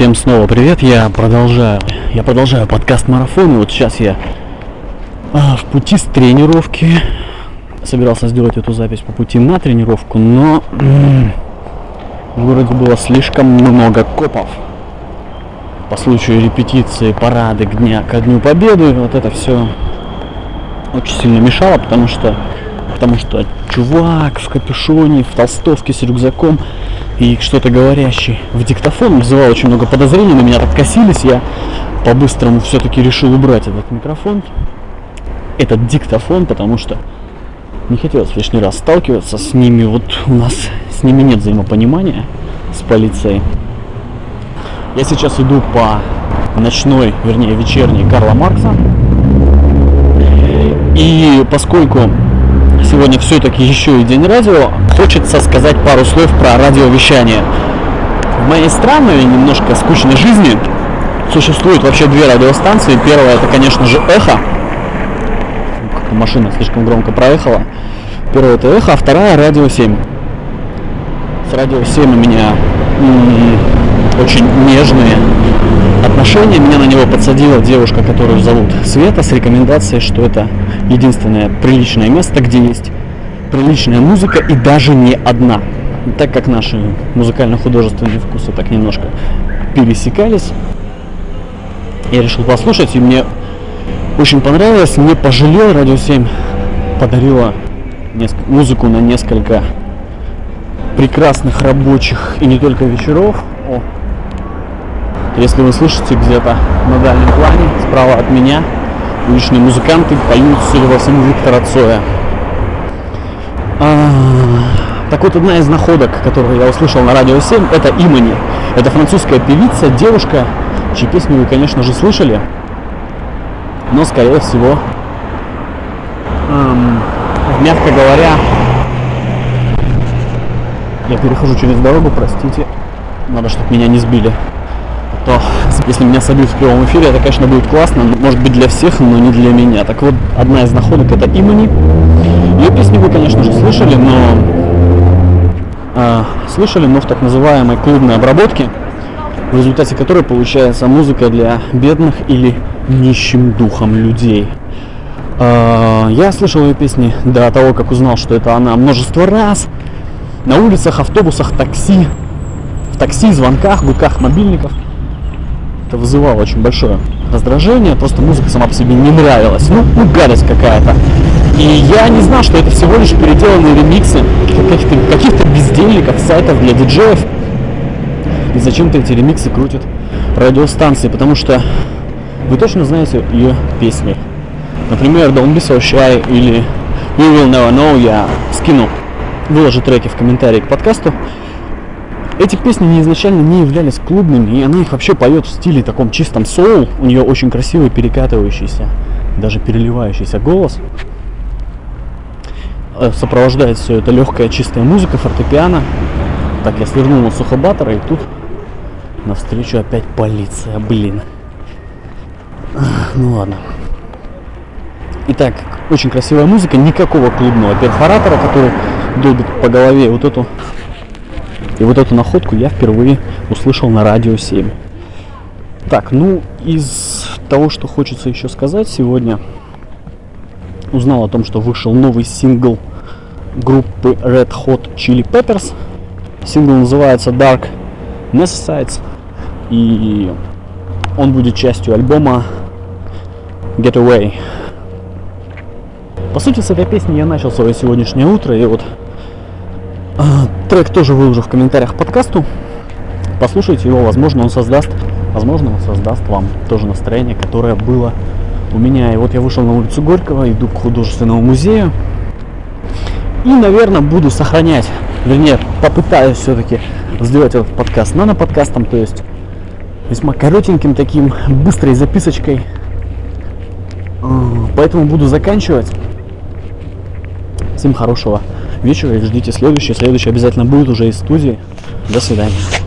Всем снова привет, я продолжаю, я продолжаю подкаст марафон, и вот сейчас я а, в пути с тренировки, собирался сделать эту запись по пути на тренировку, но м- в городе было слишком много копов. По случаю репетиции парады к, дня, ко Дню Победы, вот это все очень сильно мешало, потому что потому что чувак в капюшоне, в толстовке с рюкзаком и что-то говорящий в диктофон вызывал очень много подозрений, на меня так косились, я по-быстрому все-таки решил убрать этот микрофон, этот диктофон, потому что не хотелось лишний раз сталкиваться с ними, вот у нас с ними нет взаимопонимания с полицией. Я сейчас иду по ночной, вернее вечерней Карла Маркса. И поскольку сегодня все-таки еще и день радио, хочется сказать пару слов про радиовещание. В моей странной, немножко скучной жизни существует вообще две радиостанции. Первая это, конечно же, эхо. Как-то машина слишком громко проехала. Первая это эхо, а вторая радио 7. С радио 7 у меня м- очень нежные отношения. Меня на него подсадила девушка, которую зовут Света, с рекомендацией, что это единственное приличное место, где есть приличная музыка и даже не одна. Так как наши музыкально-художественные вкусы так немножко пересекались, я решил послушать, и мне очень понравилось, не пожалел, Радио 7 подарила музыку на несколько прекрасных рабочих и не только вечеров. О, если вы слышите где-то на дальнем плане, справа от меня, уличные музыканты поют, судя по всему, Виктора Цоя. А, так вот, одна из находок, которую я услышал на Радио 7, это Имани. Это французская певица, девушка, чьи песни вы, конечно же, слышали. Но, скорее всего, эм, мягко говоря, я перехожу через дорогу, простите. Надо, чтобы меня не сбили. А то, если меня собьют в прямом эфире, это, конечно, будет классно. Может быть, для всех, но не для меня. Так вот, одна из находок это Имани. Ее песни вы, конечно же, слышали, но э, слышали, но в так называемой клубной обработке, в результате которой получается музыка для бедных или нищим духом людей. Э, я слышал ее песни до того, как узнал, что это она множество раз на улицах, автобусах, такси, в такси, звонках, гудках мобильников. Это вызывало очень большое раздражение, просто музыка сама по себе не нравилась. Ну, ну гадость какая-то. И я не знал, что это всего лишь переделанные ремиксы каких-то, каких-то бездельников, сайтов для диджеев. И зачем-то эти ремиксы крутят радиостанции, потому что вы точно знаете ее песни. Например, Don't Be So Shy или You Will Never Know я скину выложу треки в комментарии к подкасту. Эти песни не изначально не являлись клубными, и она их вообще поет в стиле таком чистом соул. У нее очень красивый перекатывающийся, даже переливающийся голос. Э, сопровождает все это легкая чистая музыка, фортепиано. Так, я свернул на Сухобатора, и тут навстречу опять полиция, блин. Ну ладно. Итак, очень красивая музыка, никакого клубного перфоратора, который долбит по голове. Вот эту и вот эту находку я впервые услышал на радио 7. Так, ну из того, что хочется еще сказать сегодня, узнал о том, что вышел новый сингл группы Red Hot Chili Peppers. Сингл называется Dark Necessites. И он будет частью альбома Get Away. По сути, с этой песни я начал свое сегодняшнее утро, и вот трек тоже выложу в комментариях к подкасту. Послушайте его, возможно, он создаст, возможно, он создаст вам тоже настроение, которое было у меня. И вот я вышел на улицу Горького, иду к художественному музею. И, наверное, буду сохранять, вернее, попытаюсь все-таки сделать этот подкаст нано-подкастом, то есть весьма коротеньким таким, быстрой записочкой. Поэтому буду заканчивать. Всем хорошего вечера и ждите следующий. Следующий обязательно будет уже из студии. До свидания.